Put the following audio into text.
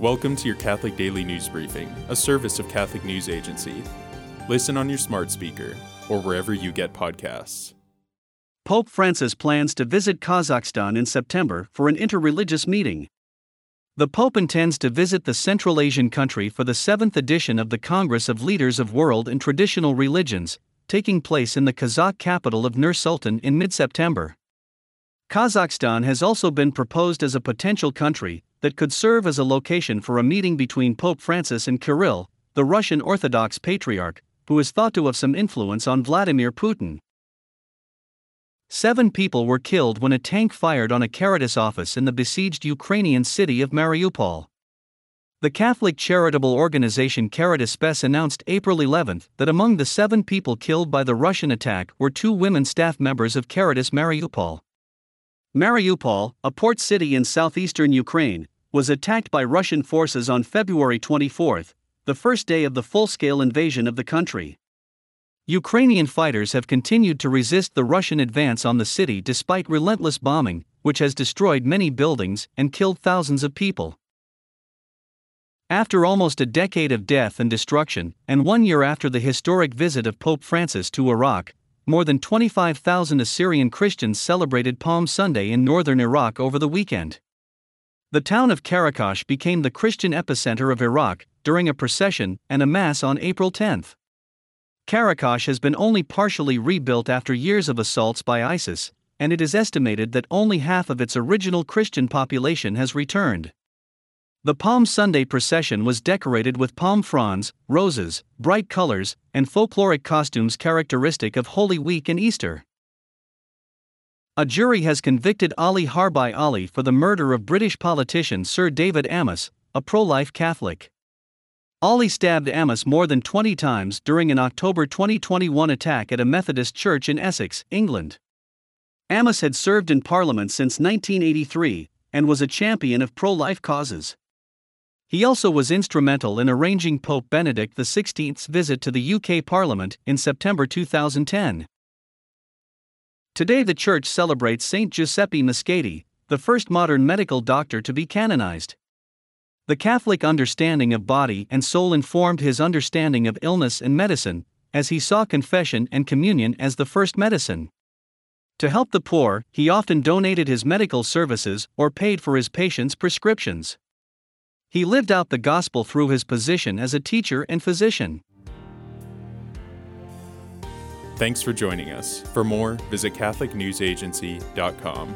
Welcome to your Catholic Daily News Briefing, a service of Catholic News Agency. Listen on your smart speaker or wherever you get podcasts. Pope Francis plans to visit Kazakhstan in September for an interreligious meeting. The Pope intends to visit the Central Asian country for the seventh edition of the Congress of Leaders of World and Traditional Religions, taking place in the Kazakh capital of Nur Sultan in mid September. Kazakhstan has also been proposed as a potential country that could serve as a location for a meeting between Pope Francis and Kirill, the Russian Orthodox Patriarch, who is thought to have some influence on Vladimir Putin. Seven people were killed when a tank fired on a Caritas office in the besieged Ukrainian city of Mariupol. The Catholic charitable organization Caritas Spes announced April 11 that among the seven people killed by the Russian attack were two women staff members of Caritas Mariupol. Mariupol, a port city in southeastern Ukraine, was attacked by Russian forces on February 24, the first day of the full scale invasion of the country. Ukrainian fighters have continued to resist the Russian advance on the city despite relentless bombing, which has destroyed many buildings and killed thousands of people. After almost a decade of death and destruction, and one year after the historic visit of Pope Francis to Iraq, more than 25,000 Assyrian Christians celebrated Palm Sunday in northern Iraq over the weekend. The town of Qaraqosh became the Christian epicenter of Iraq during a procession and a mass on April 10. Qaraqosh has been only partially rebuilt after years of assaults by ISIS, and it is estimated that only half of its original Christian population has returned. The Palm Sunday procession was decorated with palm fronds, roses, bright colors, and folkloric costumes characteristic of Holy Week and Easter. A jury has convicted Ali Harbi Ali for the murder of British politician Sir David Amess, a pro life Catholic. Ali stabbed Amess more than 20 times during an October 2021 attack at a Methodist church in Essex, England. Amess had served in Parliament since 1983 and was a champion of pro life causes. He also was instrumental in arranging Pope Benedict XVI's visit to the UK Parliament in September 2010. Today, the Church celebrates Saint Giuseppe Moscati, the first modern medical doctor to be canonized. The Catholic understanding of body and soul informed his understanding of illness and medicine, as he saw confession and communion as the first medicine. To help the poor, he often donated his medical services or paid for his patients' prescriptions. He lived out the gospel through his position as a teacher and physician. Thanks for joining us. For more, visit CatholicNewsAgency.com.